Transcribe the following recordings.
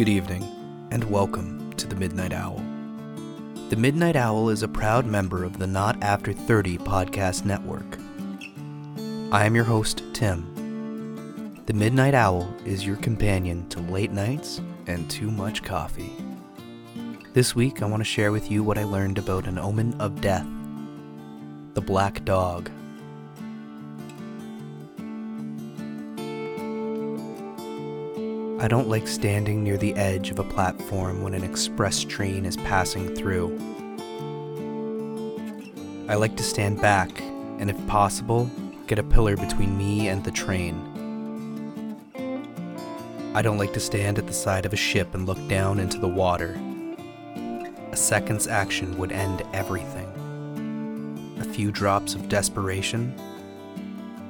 Good evening, and welcome to the Midnight Owl. The Midnight Owl is a proud member of the Not After 30 podcast network. I am your host, Tim. The Midnight Owl is your companion to late nights and too much coffee. This week, I want to share with you what I learned about an omen of death the black dog. I don't like standing near the edge of a platform when an express train is passing through. I like to stand back and, if possible, get a pillar between me and the train. I don't like to stand at the side of a ship and look down into the water. A second's action would end everything. A few drops of desperation.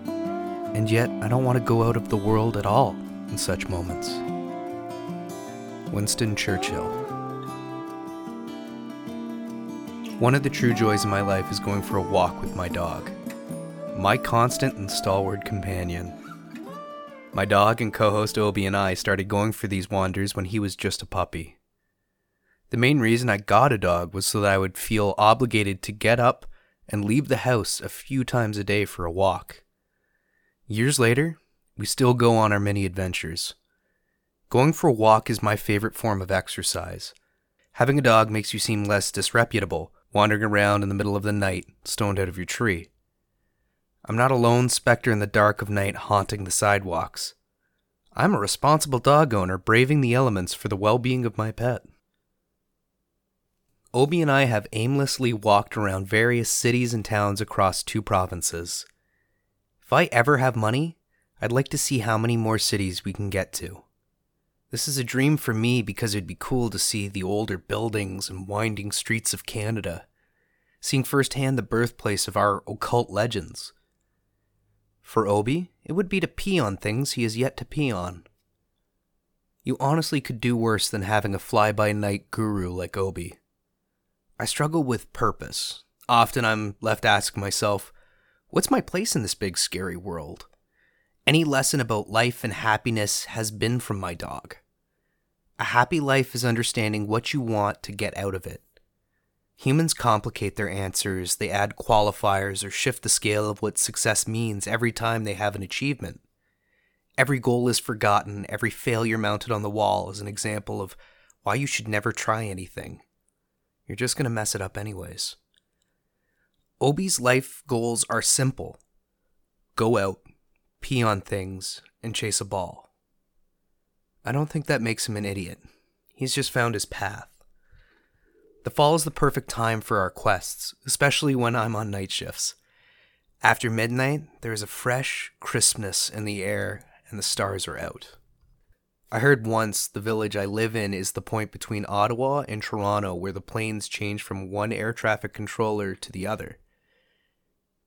And yet, I don't want to go out of the world at all in such moments. Winston Churchill. One of the true joys of my life is going for a walk with my dog, my constant and stalwart companion. My dog and co host Obi and I started going for these wanders when he was just a puppy. The main reason I got a dog was so that I would feel obligated to get up and leave the house a few times a day for a walk. Years later, we still go on our many adventures. Going for a walk is my favorite form of exercise. Having a dog makes you seem less disreputable, wandering around in the middle of the night, stoned out of your tree. I'm not a lone specter in the dark of night haunting the sidewalks. I'm a responsible dog owner braving the elements for the well being of my pet. Obi and I have aimlessly walked around various cities and towns across two provinces. If I ever have money, I'd like to see how many more cities we can get to. This is a dream for me because it'd be cool to see the older buildings and winding streets of Canada, seeing firsthand the birthplace of our occult legends. For Obi, it would be to pee on things he has yet to pee on. You honestly could do worse than having a fly by night guru like Obi. I struggle with purpose. Often I'm left asking myself, what's my place in this big scary world? Any lesson about life and happiness has been from my dog. A happy life is understanding what you want to get out of it. Humans complicate their answers, they add qualifiers or shift the scale of what success means every time they have an achievement. Every goal is forgotten, every failure mounted on the wall is an example of why you should never try anything. You're just going to mess it up anyways. Obi's life goals are simple go out, pee on things, and chase a ball. I don't think that makes him an idiot. He's just found his path. The fall is the perfect time for our quests, especially when I'm on night shifts. After midnight, there is a fresh crispness in the air and the stars are out. I heard once the village I live in is the point between Ottawa and Toronto where the planes change from one air traffic controller to the other.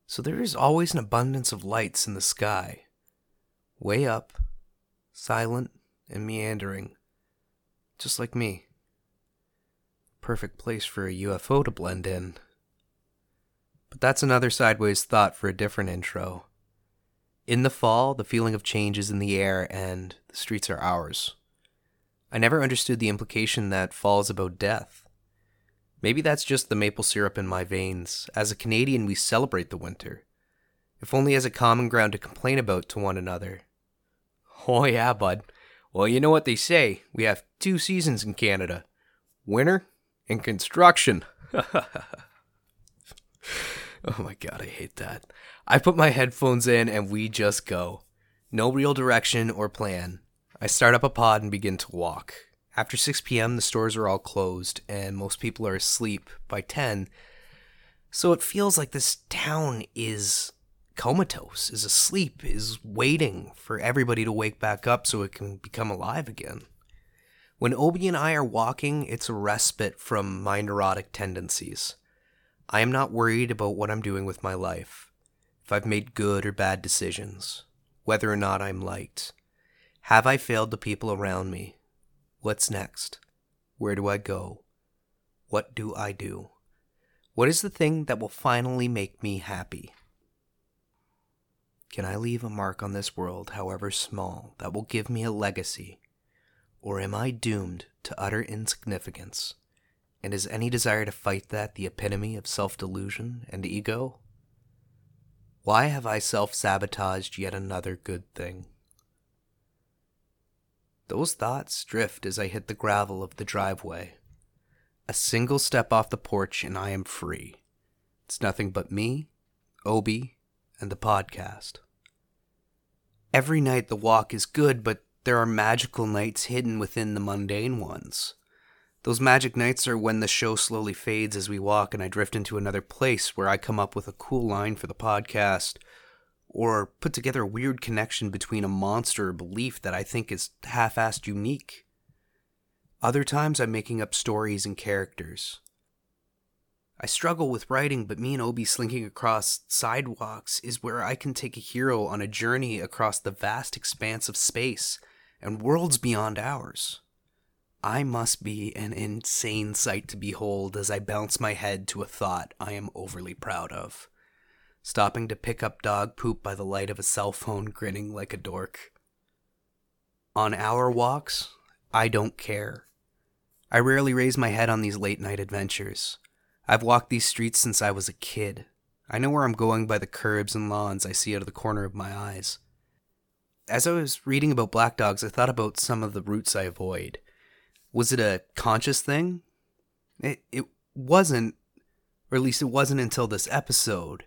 So there is always an abundance of lights in the sky. Way up, silent and meandering, just like me. Perfect place for a UFO to blend in. But that's another sideways thought for a different intro. In the fall, the feeling of change is in the air and the streets are ours. I never understood the implication that fall is about death. Maybe that's just the maple syrup in my veins. As a Canadian, we celebrate the winter, if only as a common ground to complain about to one another. Oh, yeah, bud. Well, you know what they say. We have two seasons in Canada winter and construction. Oh my god, I hate that. I put my headphones in and we just go. No real direction or plan. I start up a pod and begin to walk. After 6 p.m., the stores are all closed and most people are asleep by 10. So it feels like this town is comatose, is asleep, is waiting for everybody to wake back up so it can become alive again. When Obi and I are walking, it's a respite from my neurotic tendencies. I am not worried about what I'm doing with my life, if I've made good or bad decisions, whether or not I'm liked. Have I failed the people around me? What's next? Where do I go? What do I do? What is the thing that will finally make me happy? Can I leave a mark on this world, however small, that will give me a legacy? Or am I doomed to utter insignificance? And is any desire to fight that the epitome of self delusion and ego? Why have I self sabotaged yet another good thing? Those thoughts drift as I hit the gravel of the driveway. A single step off the porch and I am free. It's nothing but me, Obi, and the podcast. Every night the walk is good, but there are magical nights hidden within the mundane ones. Those magic nights are when the show slowly fades as we walk and I drift into another place where I come up with a cool line for the podcast or put together a weird connection between a monster or belief that I think is half assed unique. Other times I'm making up stories and characters. I struggle with writing, but me and Obi slinking across sidewalks is where I can take a hero on a journey across the vast expanse of space and worlds beyond ours. I must be an insane sight to behold as I bounce my head to a thought I am overly proud of. Stopping to pick up dog poop by the light of a cell phone, grinning like a dork. On our walks, I don't care. I rarely raise my head on these late night adventures. I've walked these streets since I was a kid. I know where I'm going by the curbs and lawns I see out of the corner of my eyes. As I was reading about black dogs, I thought about some of the routes I avoid. Was it a conscious thing? It, it wasn't, or at least it wasn't until this episode.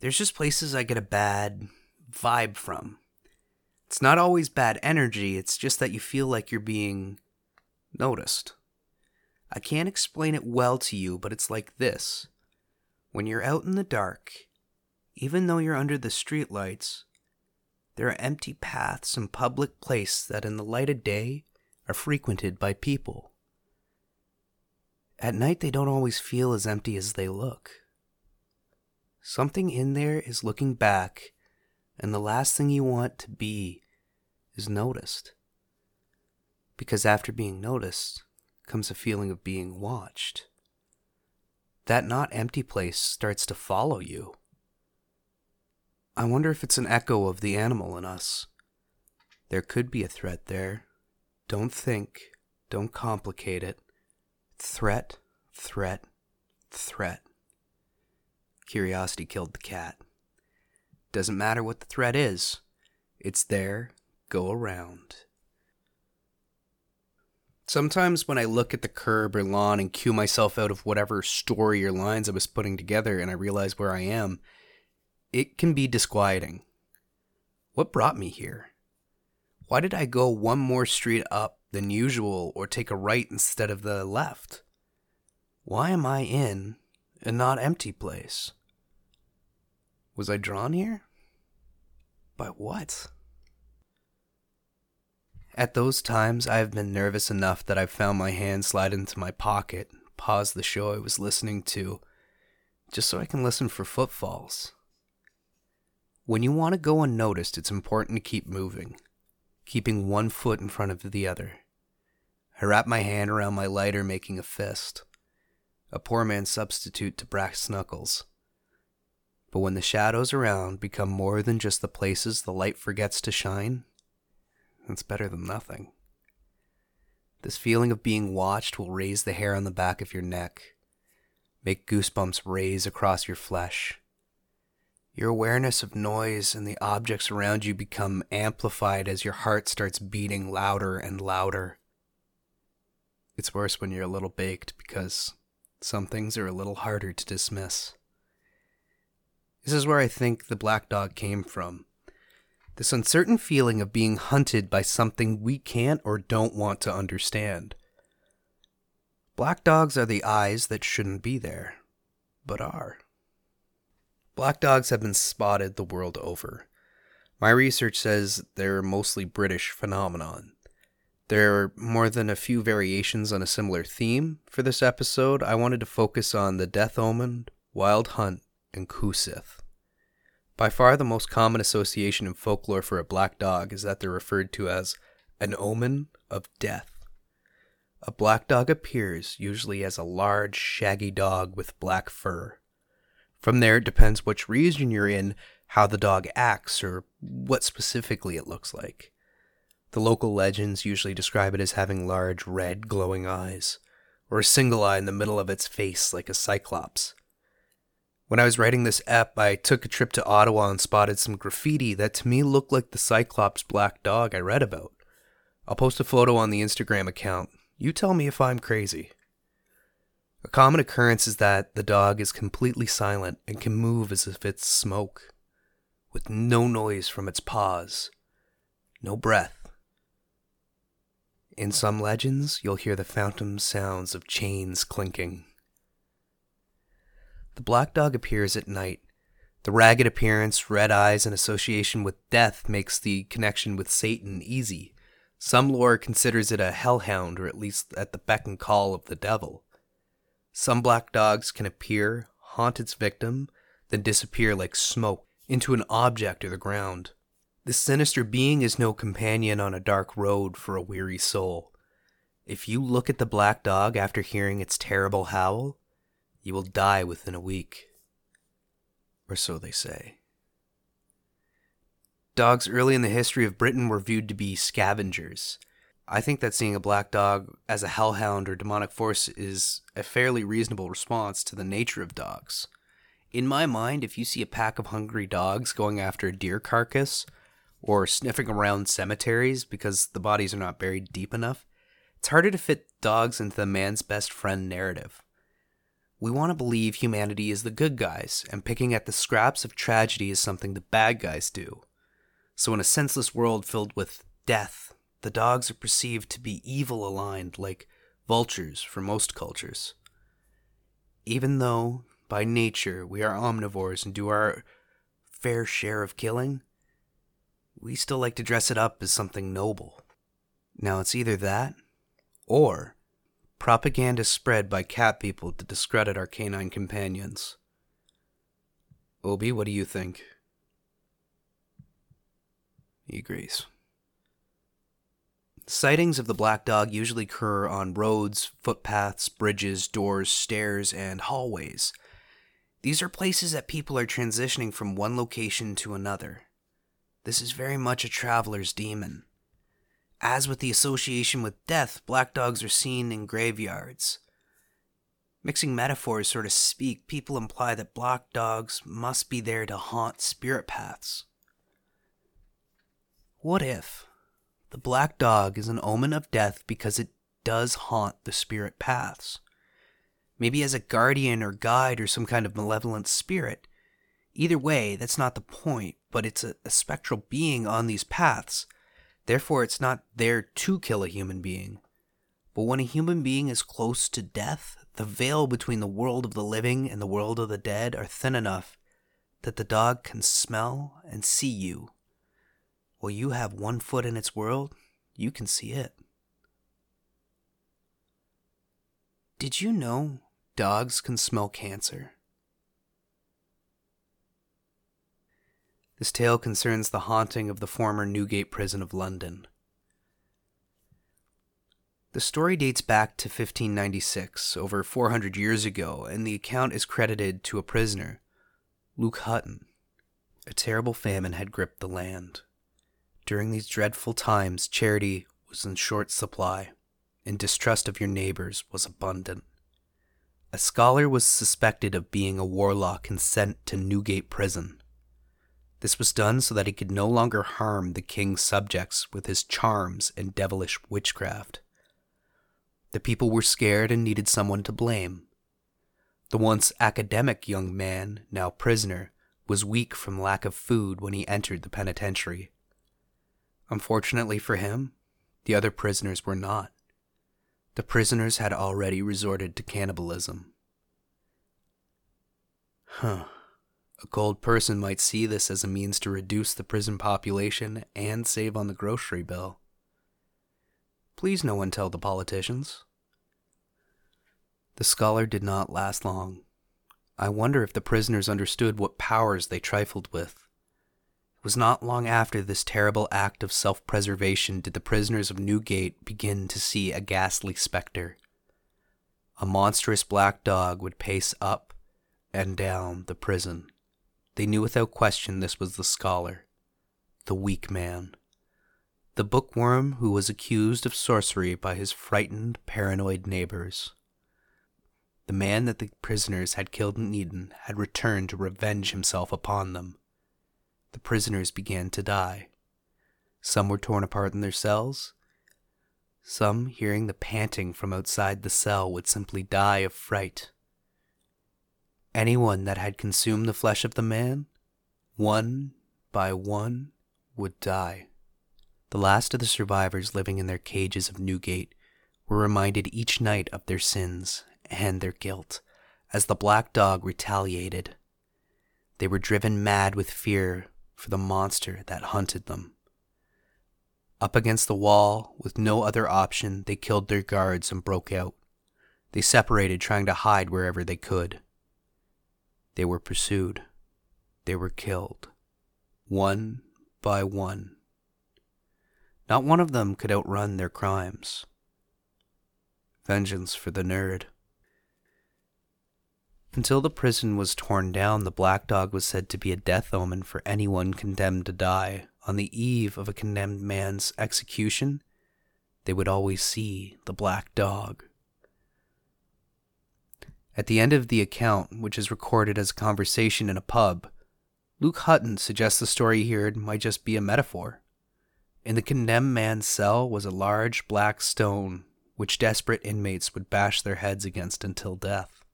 There's just places I get a bad vibe from. It's not always bad energy, it's just that you feel like you're being noticed. I can't explain it well to you, but it's like this. When you're out in the dark, even though you're under the streetlights, there are empty paths and public places that in the light of day are frequented by people. At night, they don't always feel as empty as they look. Something in there is looking back, and the last thing you want to be is noticed. Because after being noticed, comes a feeling of being watched. That not empty place starts to follow you. I wonder if it's an echo of the animal in us. There could be a threat there. Don't think, don't complicate it. Threat, threat, threat. Curiosity killed the cat. Doesn't matter what the threat is, it's there, go around. Sometimes when I look at the curb or lawn and cue myself out of whatever story or lines I was putting together and I realize where I am, it can be disquieting. What brought me here? Why did I go one more street up than usual or take a right instead of the left? Why am I in a not empty place? Was I drawn here? By what? At those times, I have been nervous enough that I've found my hand slide into my pocket, pause the show I was listening to, just so I can listen for footfalls. When you want to go unnoticed, it's important to keep moving, keeping one foot in front of the other. I wrap my hand around my lighter, making a fist, a poor man's substitute to brass knuckles. But when the shadows around become more than just the places the light forgets to shine, it's better than nothing. This feeling of being watched will raise the hair on the back of your neck, make goosebumps raise across your flesh. Your awareness of noise and the objects around you become amplified as your heart starts beating louder and louder. It's worse when you're a little baked because some things are a little harder to dismiss. This is where I think the black dog came from. This uncertain feeling of being hunted by something we can't or don't want to understand. Black dogs are the eyes that shouldn't be there, but are. Black dogs have been spotted the world over. My research says they're mostly British phenomenon. There are more than a few variations on a similar theme. For this episode, I wanted to focus on the Death Omen, Wild Hunt, and Cù-sìth. By far the most common association in folklore for a black dog is that they're referred to as an omen of death. A black dog appears usually as a large, shaggy dog with black fur. From there, it depends which region you're in, how the dog acts, or what specifically it looks like. The local legends usually describe it as having large, red, glowing eyes, or a single eye in the middle of its face like a cyclops. When I was writing this ep, I took a trip to Ottawa and spotted some graffiti that to me looked like the Cyclops black dog I read about. I'll post a photo on the Instagram account. You tell me if I'm crazy. A common occurrence is that the dog is completely silent and can move as if it's smoke, with no noise from its paws, no breath. In some legends, you'll hear the phantom sounds of chains clinking. The black dog appears at night. The ragged appearance, red eyes, and association with death makes the connection with Satan easy. Some lore considers it a hellhound, or at least at the beck and call of the devil. Some black dogs can appear, haunt its victim, then disappear like smoke into an object or the ground. This sinister being is no companion on a dark road for a weary soul. If you look at the black dog after hearing its terrible howl, you will die within a week. Or so they say. Dogs early in the history of Britain were viewed to be scavengers. I think that seeing a black dog as a hellhound or demonic force is a fairly reasonable response to the nature of dogs. In my mind, if you see a pack of hungry dogs going after a deer carcass or sniffing around cemeteries because the bodies are not buried deep enough, it's harder to fit dogs into the man's best friend narrative. We want to believe humanity is the good guys, and picking at the scraps of tragedy is something the bad guys do. So, in a senseless world filled with death, the dogs are perceived to be evil aligned, like vultures for most cultures. Even though, by nature, we are omnivores and do our fair share of killing, we still like to dress it up as something noble. Now, it's either that, or propaganda spread by cat people to discredit our canine companions. Obi, what do you think? He agrees. Sightings of the black dog usually occur on roads, footpaths, bridges, doors, stairs, and hallways. These are places that people are transitioning from one location to another. This is very much a traveler's demon. As with the association with death, black dogs are seen in graveyards. Mixing metaphors, so to speak, people imply that black dogs must be there to haunt spirit paths. What if the black dog is an omen of death because it does haunt the spirit paths. Maybe as a guardian or guide or some kind of malevolent spirit. Either way, that's not the point, but it's a, a spectral being on these paths. Therefore, it's not there to kill a human being. But when a human being is close to death, the veil between the world of the living and the world of the dead are thin enough that the dog can smell and see you well, you have one foot in its world, you can see it. Did you know dogs can smell cancer? This tale concerns the haunting of the former Newgate prison of London. The story dates back to 1596, over 400 years ago, and the account is credited to a prisoner, Luke Hutton. A terrible famine had gripped the land. During these dreadful times, charity was in short supply, and distrust of your neighbors was abundant. A scholar was suspected of being a warlock and sent to Newgate prison. This was done so that he could no longer harm the king's subjects with his charms and devilish witchcraft. The people were scared and needed someone to blame. The once academic young man, now prisoner, was weak from lack of food when he entered the penitentiary. Unfortunately for him, the other prisoners were not. The prisoners had already resorted to cannibalism. Huh. A cold person might see this as a means to reduce the prison population and save on the grocery bill. Please no one tell the politicians. The scholar did not last long. I wonder if the prisoners understood what powers they trifled with It was not long after this terrible act of self preservation did the prisoners of Newgate begin to see a ghastly specter. A monstrous black dog would pace up and down the prison. They knew without question this was the scholar, the weak man, The bookworm who was accused of sorcery by his frightened, paranoid neighbors. The man that the prisoners had killed in Eden had returned to revenge himself upon them. The prisoners began to die. Some were torn apart in their cells. Some, hearing the panting from outside the cell, would simply die of fright. Anyone that had consumed the flesh of the man, one by one, would die. The last of the survivors living in their cages of Newgate were reminded each night of their sins and their guilt as the black dog retaliated. They were driven mad with fear for the monster that hunted them. Up against the wall, with no other option, they killed their guards and broke out. They separated, trying to hide wherever they could. They were pursued. They were killed. One by one. Not one of them could outrun their crimes. Vengeance for the nerd. Until the prison was torn down, the black dog was said to be a death omen for anyone condemned to die. On the eve of a condemned man's execution, they would always see the black dog. At the end of the account, which is recorded as a conversation in a pub, Luke Hutton suggests the story he heard might just be a metaphor. In the condemned man's cell was a large black stone which desperate inmates would bash their heads against until death.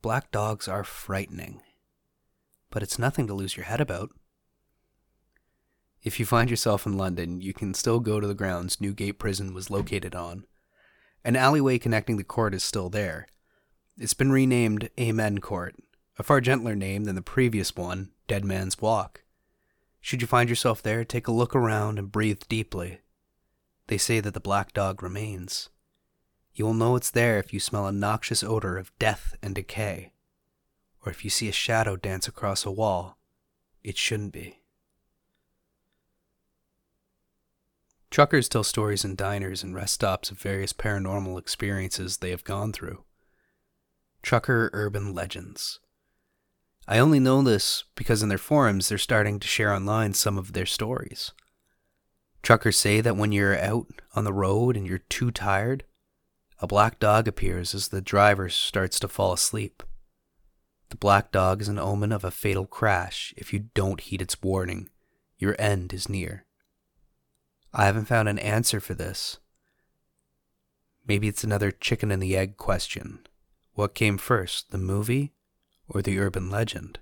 Black dogs are frightening, but it's nothing to lose your head about. If you find yourself in London, you can still go to the grounds Newgate Prison was located on. An alleyway connecting the court is still there. It's been renamed Amen Court, a far gentler name than the previous one, Dead Man's Walk. Should you find yourself there, take a look around and breathe deeply. They say that the black dog remains. You will know it's there if you smell a noxious odor of death and decay, or if you see a shadow dance across a wall. It shouldn't be. Truckers tell stories in diners and rest stops of various paranormal experiences they have gone through. Trucker urban legends. I only know this because in their forums they're starting to share online some of their stories. Truckers say that when you're out on the road and you're too tired, a black dog appears as the driver starts to fall asleep. The black dog is an omen of a fatal crash if you don't heed its warning. Your end is near. I haven't found an answer for this. Maybe it's another chicken and the egg question. What came first, the movie or the urban legend?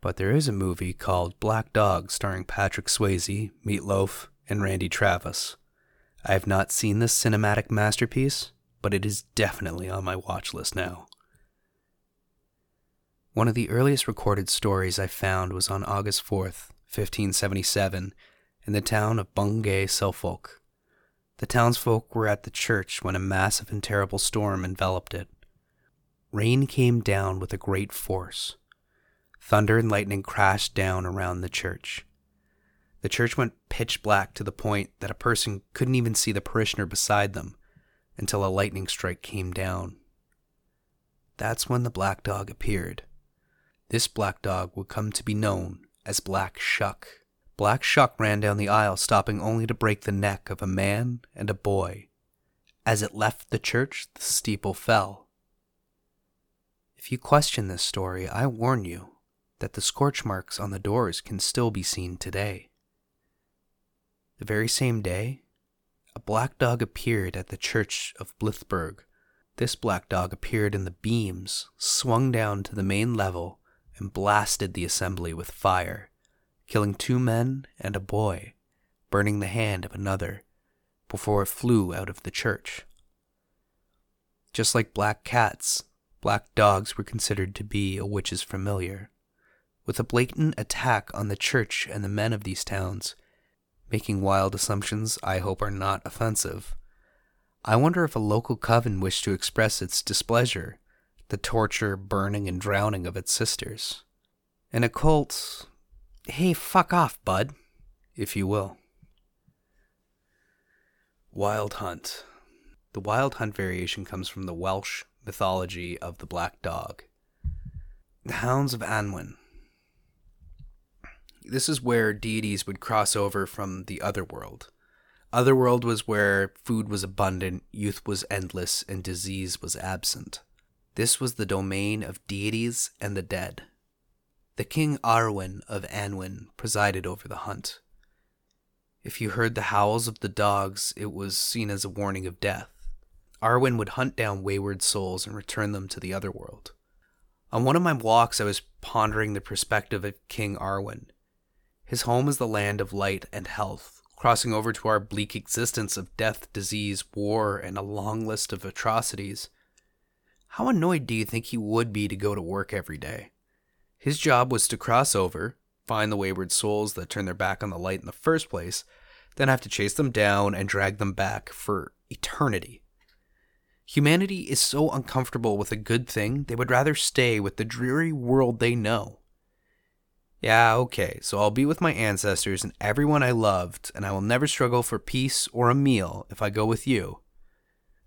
But there is a movie called Black Dog starring Patrick Swayze, Meatloaf, and Randy Travis. I have not seen this cinematic masterpiece, but it is definitely on my watch list now. One of the earliest recorded stories I found was on August 4th, 1577, in the town of Bungay, Suffolk. The townsfolk were at the church when a massive and terrible storm enveloped it. Rain came down with a great force. Thunder and lightning crashed down around the church. The church went pitch black to the point that a person couldn't even see the parishioner beside them until a lightning strike came down. That's when the black dog appeared. This black dog would come to be known as Black Shuck. Black Shuck ran down the aisle, stopping only to break the neck of a man and a boy. As it left the church, the steeple fell. If you question this story, I warn you that the scorch marks on the doors can still be seen today. The very same day, a black dog appeared at the church of Blythburgh. This black dog appeared in the beams, swung down to the main level, and blasted the assembly with fire, killing two men and a boy, burning the hand of another, before it flew out of the church. Just like black cats, black dogs were considered to be a witch's familiar. With a blatant attack on the church and the men of these towns, making wild assumptions I hope are not offensive. I wonder if a local coven wished to express its displeasure, the torture, burning, and drowning of its sisters. An occult, hey, fuck off, bud, if you will. Wild Hunt. The Wild Hunt variation comes from the Welsh mythology of the black dog. The Hounds of Annwn This is where deities would cross over from the other world. Otherworld was where food was abundant, youth was endless, and disease was absent. This was the domain of deities and the dead. The king Arawn of Annwn presided over the hunt. If you heard the howls of the dogs, it was seen as a warning of death. Arawn would hunt down wayward souls and return them to the other world. On one of my walks, I was pondering the perspective of King Arawn. His home is the land of light and health, crossing over to our bleak existence of death, disease, war, and a long list of atrocities. How annoyed do you think he would be to go to work every day? His job was to cross over, find the wayward souls that turn their back on the light in the first place, then have to chase them down and drag them back for eternity. Humanity is so uncomfortable with a good thing, they would rather stay with the dreary world they know. Yeah, okay, so I'll be with my ancestors and everyone I loved, and I will never struggle for peace or a meal if I go with you.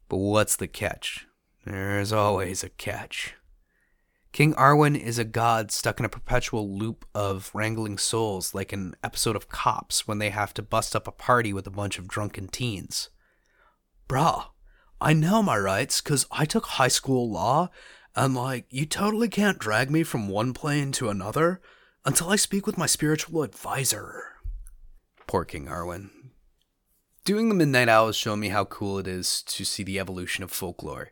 But what's the catch? There's always a catch. King Arawn is a god stuck in a perpetual loop of wrangling souls, like an episode of Cops when they have to bust up a party with a bunch of drunken teens. Bruh, I know my rights because I took high school law, and like, you totally can't drag me from one plane to another until I speak with my spiritual advisor. Poor King Arawn. Doing the Midnight Owl has shown me how cool it is to see the evolution of folklore.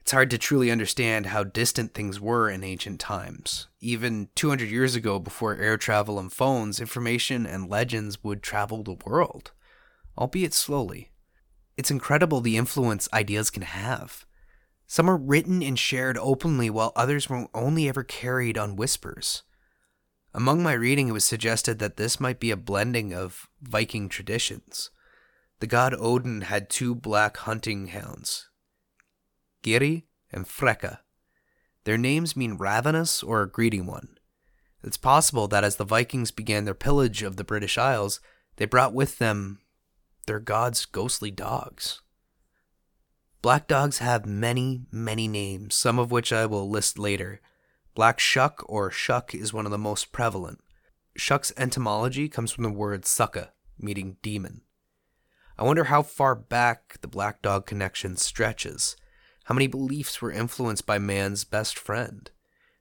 It's hard to truly understand how distant things were in ancient times. Even 200 years ago, before air travel and phones, information and legends would travel the world, albeit slowly. It's incredible the influence ideas can have. Some are written and shared openly, while others were only ever carried on whispers. Among my reading, it was suggested that this might be a blending of Viking traditions. The god Odin had two black hunting hounds, Geri and Freki. Their names mean ravenous or greedy one. It's possible that as the Vikings began their pillage of the British Isles, they brought with them their god's ghostly dogs. Black dogs have many, many names, some of which I will list later, Black shuck or shuck is one of the most prevalent. Shuck's etymology comes from the word scucca, meaning demon. I wonder how far back the black dog connection stretches. How many beliefs were influenced by man's best friend?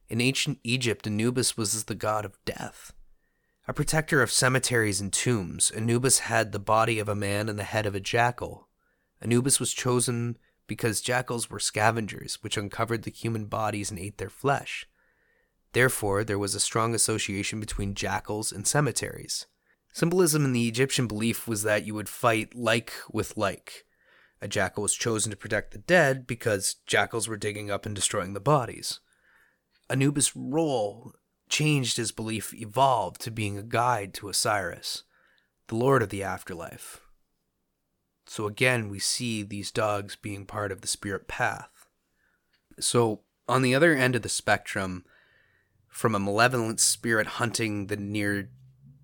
In ancient Egypt, Anubis was the god of death. A protector of cemeteries and tombs, Anubis had the body of a man and the head of a jackal. Anubis was chosen because jackals were scavengers, which uncovered the human bodies and ate their flesh. Therefore, there was a strong association between jackals and cemeteries. Symbolism in the Egyptian belief was that you would fight like with like. A jackal was chosen to protect the dead because jackals were digging up and destroying the bodies. Anubis' role changed his belief, evolved to being a guide to Osiris, the lord of the afterlife. So again, we see these dogs being part of the spirit path. So, on the other end of the spectrum, from a malevolent spirit hunting the near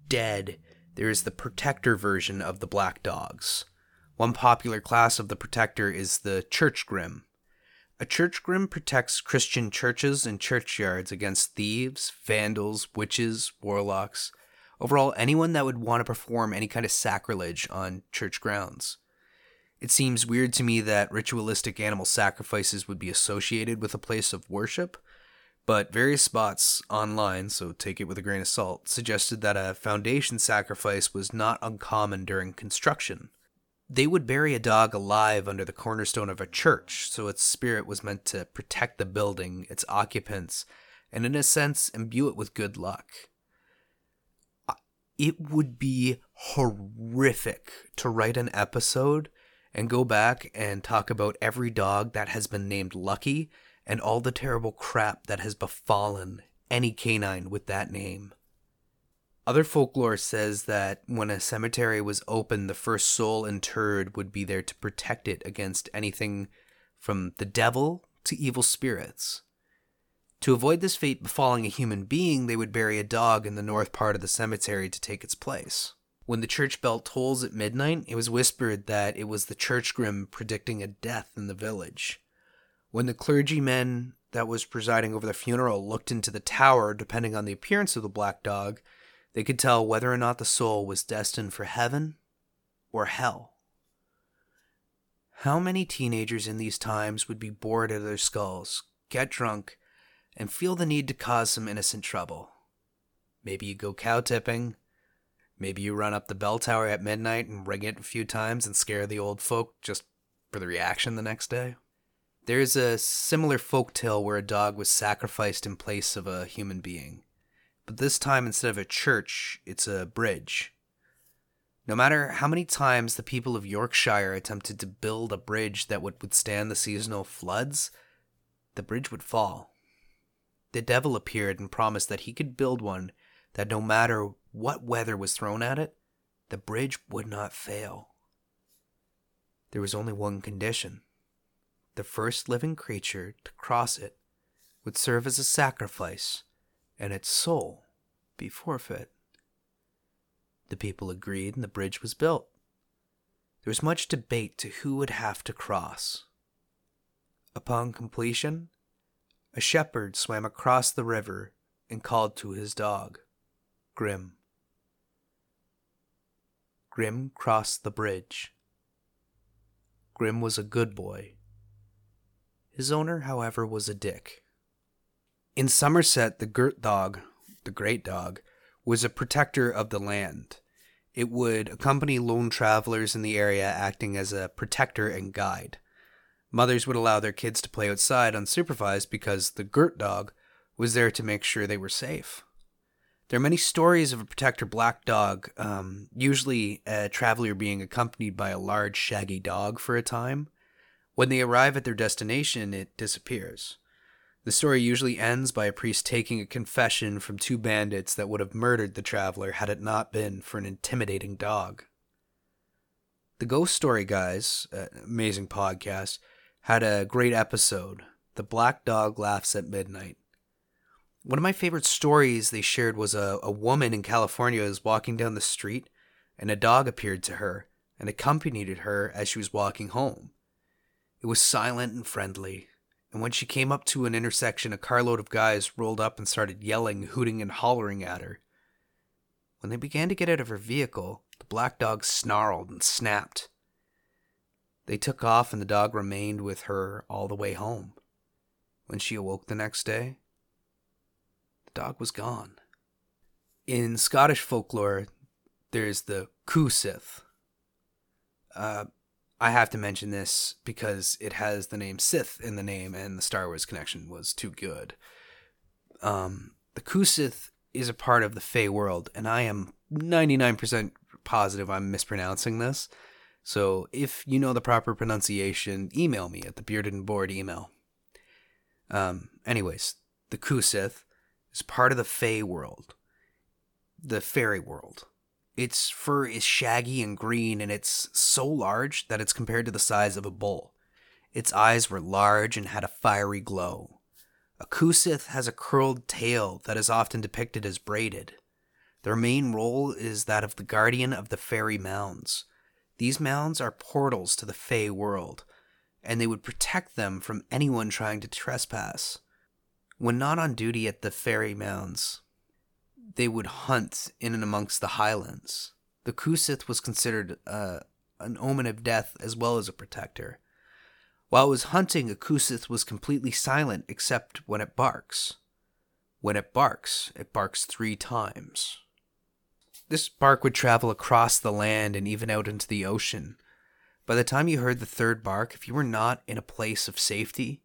dead, there is the protector version of the black dogs. One popular class of the protector is the church grim. A church grim protects Christian churches and churchyards against thieves, vandals, witches, warlocks, overall anyone that would want to perform any kind of sacrilege on church grounds. It seems weird to me that ritualistic animal sacrifices would be associated with a place of worship, but various spots online, so take it with a grain of salt, suggested that a foundation sacrifice was not uncommon during construction. They would bury a dog alive under the cornerstone of a church, so its spirit was meant to protect the building, its occupants, and in a sense, imbue it with good luck. It would be horrific to write an episode and go back and talk about every dog that has been named Lucky and all the terrible crap that has befallen any canine with that name. Other folklore says that when a cemetery was opened, the first soul interred would be there to protect it against anything from the devil to evil spirits. To avoid this fate befalling a human being, they would bury a dog in the north part of the cemetery to take its place. When the church bell tolls at midnight, it was whispered that it was the church grim predicting a death in the village. When the clergyman that was presiding over the funeral looked into the tower, depending on the appearance of the black dog, They could tell whether or not the soul was destined for heaven or hell. How many teenagers in these times would be bored out of their skulls, get drunk, and feel the need to cause some innocent trouble? Maybe you go cow tipping. Maybe you run up the bell tower at midnight and ring it a few times and scare the old folk just for the reaction the next day. There's a similar folk tale where a dog was sacrificed in place of a human being. But this time, instead of a church, it's a bridge. No matter how many times the people of Yorkshire attempted to build a bridge that would withstand the seasonal floods, the bridge would fall. The devil appeared and promised that he could build one that no matter what weather was thrown at it, the bridge would not fail. There was only one condition the first living creature to cross it would serve as a sacrifice, and its soul be forfeit. The people agreed, and the bridge was built. There was much debate to who would have to cross. Upon completion, a shepherd swam across the river and called to his dog, Grim. Grim crossed the bridge. Grim was a good boy. His owner, however, was a dick. In Somerset, the Girt dog, the great dog, was a protector of the land. It would accompany lone travelers in the area, acting as a protector and guide. Mothers would allow their kids to play outside unsupervised because the Girt dog was there to make sure they were safe. There are many stories of a protector black dog, um, usually a traveler being accompanied by a large shaggy dog for a time. When they arrive at their destination, it disappears. The story usually ends by a priest taking a confession from two bandits that would have murdered the traveler had it not been for an intimidating dog. The Ghost Story Guys, uh, amazing podcast, had a great episode. The Black Dog Laughs at Midnight. One of my favorite stories they shared was a, a woman in California was walking down the street and a dog appeared to her and accompanied her as she was walking home. It was silent and friendly, and when she came up to an intersection, a carload of guys rolled up and started yelling, hooting, and hollering at her. When they began to get out of her vehicle, the black dog snarled and snapped. They took off, and the dog remained with her all the way home. When she awoke the next day, the dog was gone. In Scottish folklore, there's the Cú Uh, I have to mention this because it has the name Sith in the name, and the Star Wars connection was too good. Um, the Cù-sìth is a part of the Fey world, and I am 99% positive I'm mispronouncing this. So if you know the proper pronunciation, email me at the Bearded and Bored email. Um, anyways, the Cù-sìth is part of the Fey world, the fairy world. Its fur is shaggy and green, and it's so large that it's compared to the size of a bull. Its eyes were large and had a fiery glow. A Cù-sìth has a curled tail that is often depicted as braided. Their main role is that of the guardian of the fairy mounds. These mounds are portals to the Fey world, and they would protect them from anyone trying to trespass. When not on duty at the fairy mounds, they would hunt in and amongst the highlands. The Cù-sìth was considered uh, an omen of death as well as a protector. While it was hunting, a Cù-sìth was completely silent except when it barks. When it barks, it barks three times. This bark would travel across the land and even out into the ocean. By the time you heard the third bark, if you were not in a place of safety,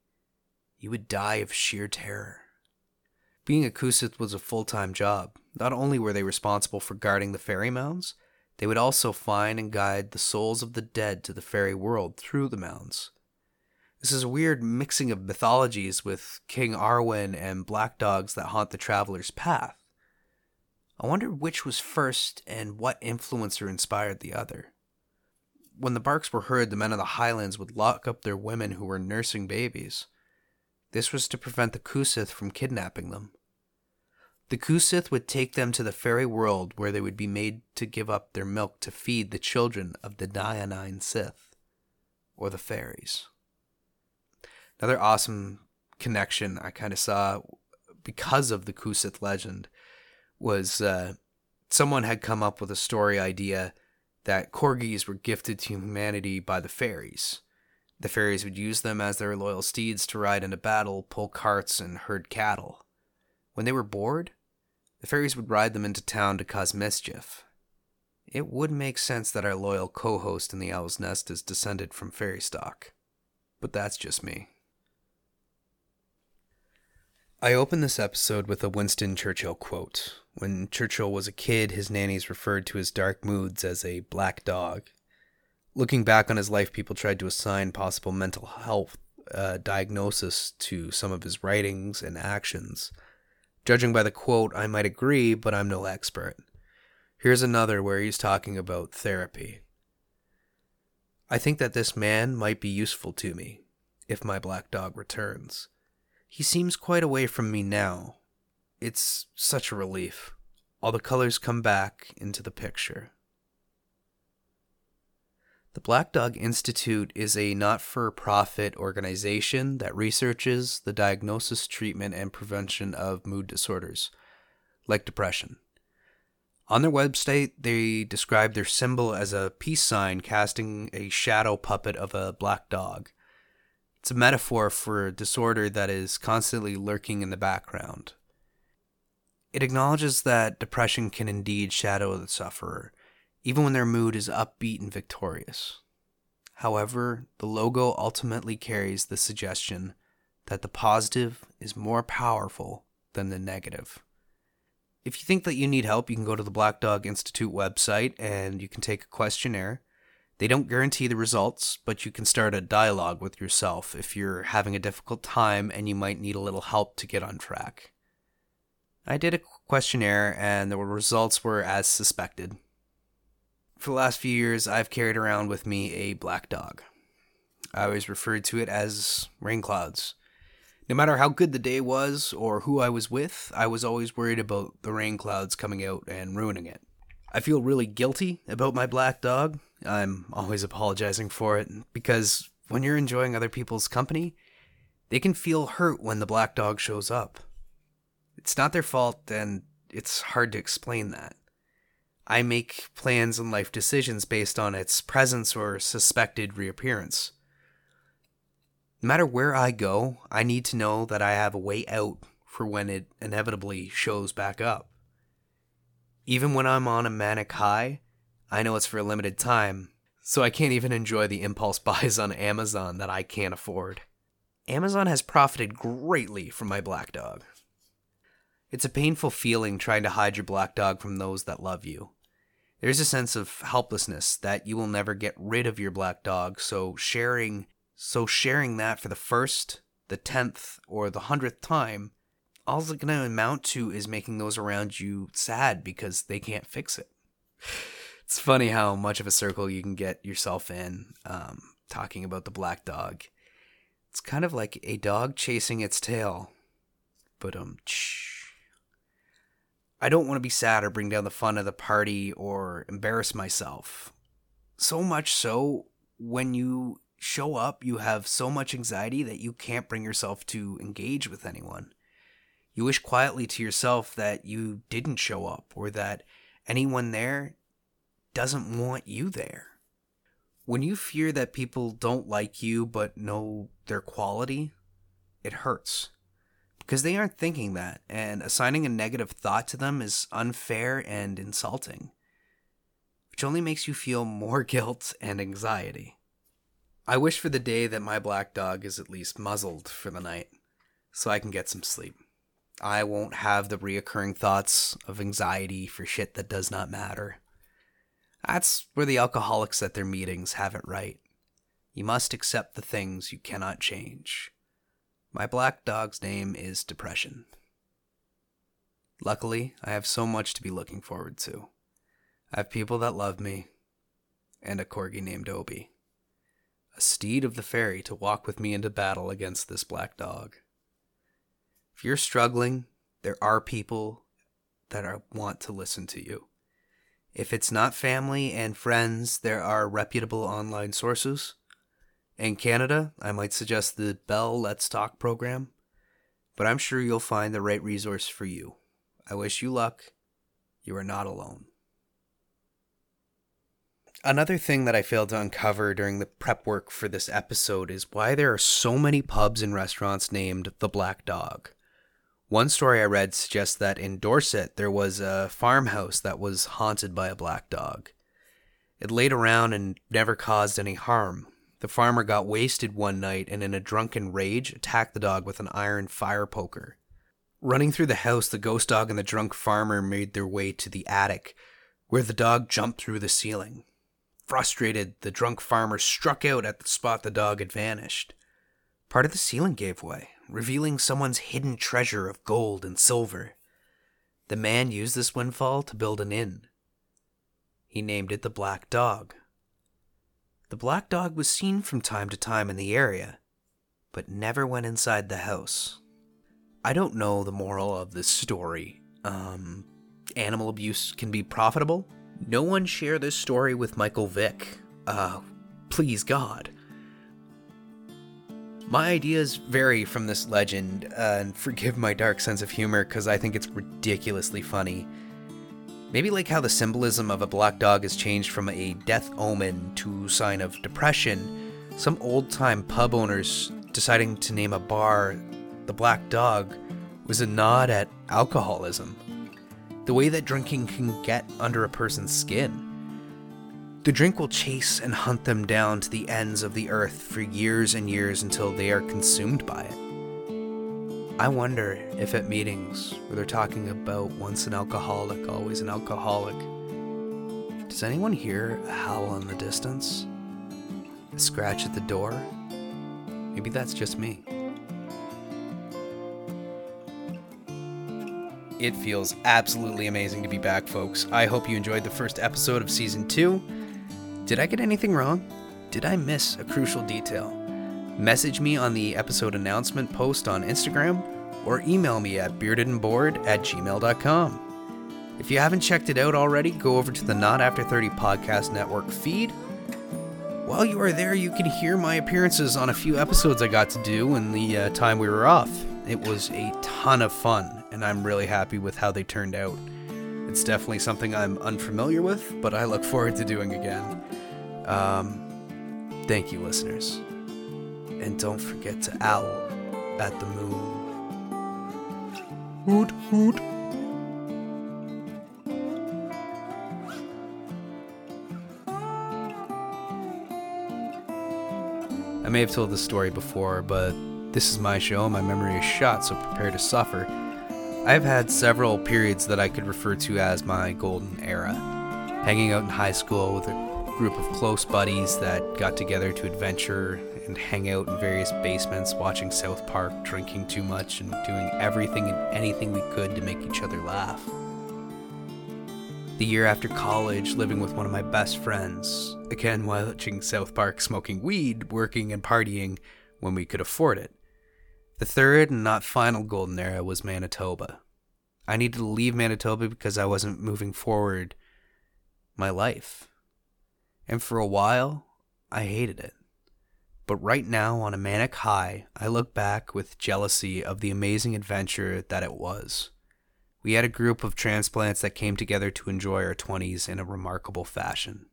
you would die of sheer terror. Being a Cù-sìth was a full time job. Not only were they responsible for guarding the fairy mounds, they would also find and guide the souls of the dead to the fairy world through the mounds. This is a weird mixing of mythologies with King Arawn and black dogs that haunt the traveler's path. I wonder which was first and what influencer inspired the other. When the barks were heard, the men of the highlands would lock up their women who were nursing babies. This was to prevent the Cù-sìth from kidnapping them. The Cù-sìth would take them to the fairy world where they would be made to give up their milk to feed the children of the Daoine Sith, or the fairies. Another awesome connection I kind of saw because of the Kusith legend was uh, someone had come up with a story idea that corgis were gifted to humanity by the fairies. The fairies would use them as their loyal steeds to ride into battle, pull carts, and herd cattle. When they were bored, the fairies would ride them into town to cause mischief. It would make sense that our loyal co host in the Owl's Nest is descended from fairy stock. But that's just me. I open this episode with a Winston Churchill quote. When Churchill was a kid, his nannies referred to his dark moods as a black dog. Looking back on his life, people tried to assign possible mental health uh, diagnosis to some of his writings and actions. Judging by the quote, I might agree, but I'm no expert. Here's another where he's talking about therapy. I think that this man might be useful to me if my black dog returns. He seems quite away from me now. It's such a relief. All the colors come back into the picture. The Black Dog Institute is a not for profit organization that researches the diagnosis, treatment, and prevention of mood disorders, like depression. On their website, they describe their symbol as a peace sign casting a shadow puppet of a black dog. It's a metaphor for a disorder that is constantly lurking in the background. It acknowledges that depression can indeed shadow the sufferer, even when their mood is upbeat and victorious. However, the logo ultimately carries the suggestion that the positive is more powerful than the negative. If you think that you need help, you can go to the Black Dog Institute website and you can take a questionnaire. They don't guarantee the results, but you can start a dialogue with yourself if you're having a difficult time and you might need a little help to get on track. I did a questionnaire and the results were as suspected. For the last few years, I've carried around with me a black dog. I always referred to it as rain clouds. No matter how good the day was or who I was with, I was always worried about the rain clouds coming out and ruining it. I feel really guilty about my black dog I'm always apologizing for it because when you're enjoying other people's company, they can feel hurt when the black dog shows up. It's not their fault, and it's hard to explain that. I make plans and life decisions based on its presence or suspected reappearance. No matter where I go, I need to know that I have a way out for when it inevitably shows back up. Even when I'm on a manic high, I know it's for a limited time, so I can't even enjoy the impulse buys on Amazon that I can't afford. Amazon has profited greatly from my black dog. It's a painful feeling trying to hide your black dog from those that love you. There's a sense of helplessness that you will never get rid of your black dog, so sharing so sharing that for the first, the tenth, or the hundredth time, all it's gonna amount to is making those around you sad because they can't fix it it's funny how much of a circle you can get yourself in um, talking about the black dog. It's kind of like a dog chasing its tail. But um, I don't want to be sad or bring down the fun of the party or embarrass myself. So much so, when you show up, you have so much anxiety that you can't bring yourself to engage with anyone. You wish quietly to yourself that you didn't show up or that anyone there doesn't want you there. When you fear that people don't like you but know their quality, it hurts. Because they aren't thinking that, and assigning a negative thought to them is unfair and insulting, which only makes you feel more guilt and anxiety. I wish for the day that my black dog is at least muzzled for the night, so I can get some sleep. I won't have the reoccurring thoughts of anxiety for shit that does not matter. That's where the alcoholics at their meetings have it right. You must accept the things you cannot change. My black dog's name is Depression. Luckily, I have so much to be looking forward to. I have people that love me, and a corgi named Obi. A steed of the fairy to walk with me into battle against this black dog. If you're struggling, there are people that are, want to listen to you. If it's not family and friends, there are reputable online sources. In Canada, I might suggest the Bell Let's Talk program, but I'm sure you'll find the right resource for you. I wish you luck, you are not alone. Another thing that I failed to uncover during the prep work for this episode is why there are so many pubs and restaurants named the Black Dog. One story I read suggests that in Dorset there was a farmhouse that was haunted by a black dog. It laid around and never caused any harm. The farmer got wasted one night and, in a drunken rage, attacked the dog with an iron fire poker. Running through the house, the ghost dog and the drunk farmer made their way to the attic, where the dog jumped through the ceiling. Frustrated, the drunk farmer struck out at the spot the dog had vanished. Part of the ceiling gave way, revealing someone's hidden treasure of gold and silver. The man used this windfall to build an inn. He named it the Black Dog. The Black Dog was seen from time to time in the area, but never went inside the house. I don't know the moral of this story. Um, animal abuse can be profitable, no one share this story with Michael Vick. Uh, please God. My ideas vary from this legend, uh, and forgive my dark sense of humor because I think it's ridiculously funny. Maybe like how the symbolism of a black dog has changed from a death omen to sign of depression, some old time pub owners deciding to name a bar the Black Dog was a nod at alcoholism the way that drinking can get under a person's skin. The drink will chase and hunt them down to the ends of the earth for years and years until they are consumed by it. I wonder if at meetings where they're talking about once an alcoholic, always an alcoholic, does anyone hear a howl in the distance? A scratch at the door? Maybe that's just me. It feels absolutely amazing to be back, folks. I hope you enjoyed the first episode of season two. Did I get anything wrong? Did I miss a crucial detail? Message me on the episode announcement post on Instagram or email me at beardedandbored at gmail.com. If you haven't checked it out already, go over to the Not After 30 Podcast Network feed. While you are there, you can hear my appearances on a few episodes I got to do in the uh, time we were off. It was a ton of fun and I'm really happy with how they turned out. It's definitely something I'm unfamiliar with, but I look forward to doing again. Um, thank you, listeners. And don't forget to owl at the moon. Hoot, hoot. I may have told this story before, but this is my show. My memory is shot, so prepare to suffer. I've had several periods that I could refer to as my golden era. Hanging out in high school with a group of close buddies that got together to adventure and hang out in various basements, watching South Park, drinking too much, and doing everything and anything we could to make each other laugh. The year after college, living with one of my best friends, again watching South Park, smoking weed, working and partying when we could afford it. The third and not final golden era was Manitoba. I needed to leave Manitoba because I wasn't moving forward my life. And for a while, I hated it. But right now, on a manic high, I look back with jealousy of the amazing adventure that it was. We had a group of transplants that came together to enjoy our 20s in a remarkable fashion.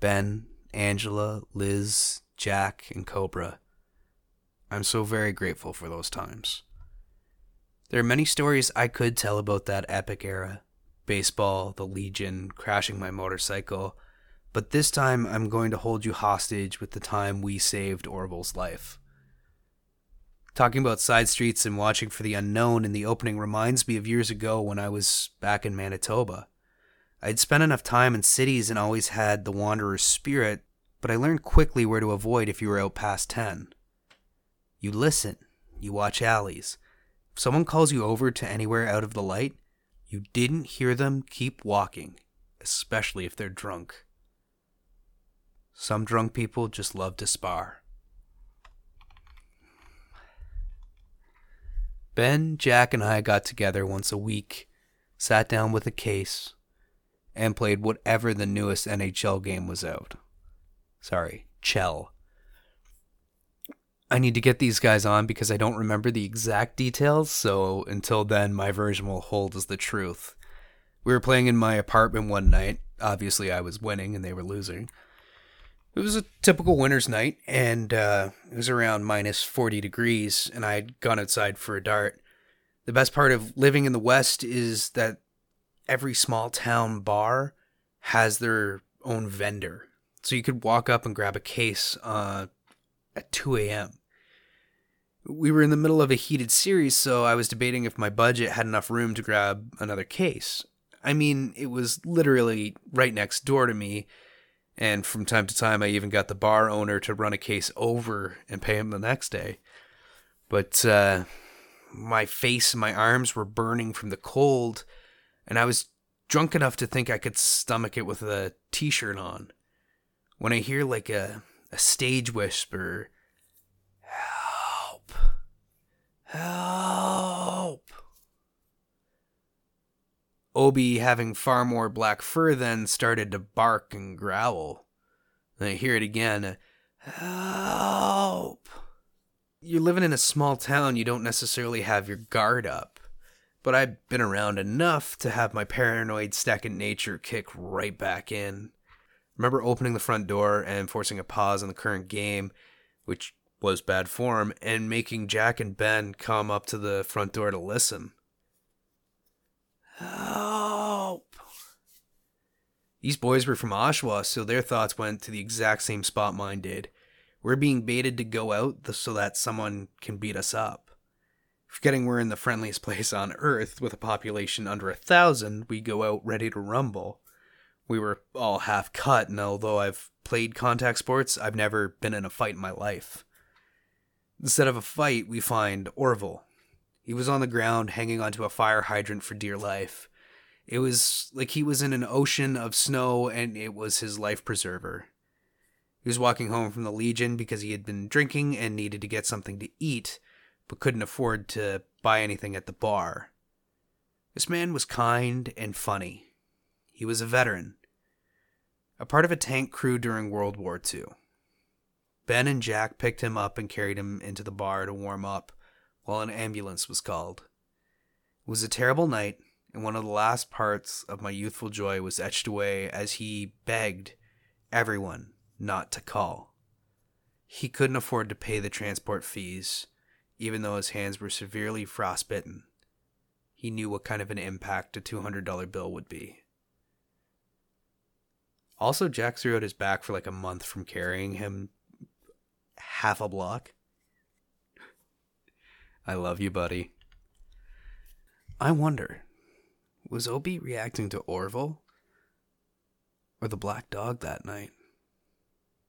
Ben, Angela, Liz, Jack, and Cobra I'm so very grateful for those times. There are many stories I could tell about that epic era baseball, the Legion, crashing my motorcycle, but this time I'm going to hold you hostage with the time we saved Orville's life. Talking about side streets and watching for the unknown in the opening reminds me of years ago when I was back in Manitoba. I'd spent enough time in cities and always had the wanderer's spirit, but I learned quickly where to avoid if you were out past 10. You listen. You watch alleys. If someone calls you over to anywhere out of the light, you didn't hear them, keep walking, especially if they're drunk. Some drunk people just love to spar. Ben, Jack, and I got together once a week, sat down with a case, and played whatever the newest NHL game was out. Sorry, Chell. I need to get these guys on because I don't remember the exact details, so until then, my version will hold as the truth. We were playing in my apartment one night. Obviously, I was winning and they were losing. It was a typical winter's night, and uh, it was around minus 40 degrees, and I had gone outside for a dart. The best part of living in the West is that every small town bar has their own vendor. So you could walk up and grab a case uh, at 2 a.m. We were in the middle of a heated series, so I was debating if my budget had enough room to grab another case. I mean, it was literally right next door to me, and from time to time I even got the bar owner to run a case over and pay him the next day. But uh, my face and my arms were burning from the cold, and I was drunk enough to think I could stomach it with a t shirt on. When I hear like a, a stage whisper, Help. Help! Obi, having far more black fur then, started to bark and growl. Then I hear it again. Help! You're living in a small town, you don't necessarily have your guard up. But I've been around enough to have my paranoid second nature kick right back in. Remember opening the front door and forcing a pause on the current game, which was bad form, and making Jack and Ben come up to the front door to listen. Help! These boys were from Oshawa, so their thoughts went to the exact same spot mine did. We're being baited to go out so that someone can beat us up. Forgetting we're in the friendliest place on Earth with a population under a thousand, we go out ready to rumble. We were all half cut, and although I've played contact sports, I've never been in a fight in my life. Instead of a fight, we find Orville. He was on the ground, hanging onto a fire hydrant for dear life. It was like he was in an ocean of snow and it was his life preserver. He was walking home from the Legion because he had been drinking and needed to get something to eat, but couldn't afford to buy anything at the bar. This man was kind and funny. He was a veteran, a part of a tank crew during World War II. Ben and Jack picked him up and carried him into the bar to warm up while an ambulance was called. It was a terrible night, and one of the last parts of my youthful joy was etched away as he begged everyone not to call. He couldn't afford to pay the transport fees, even though his hands were severely frostbitten. He knew what kind of an impact a $200 bill would be. Also, Jack threw out his back for like a month from carrying him half a block. I love you, buddy. I wonder, was Obi reacting to Orville or the black dog that night?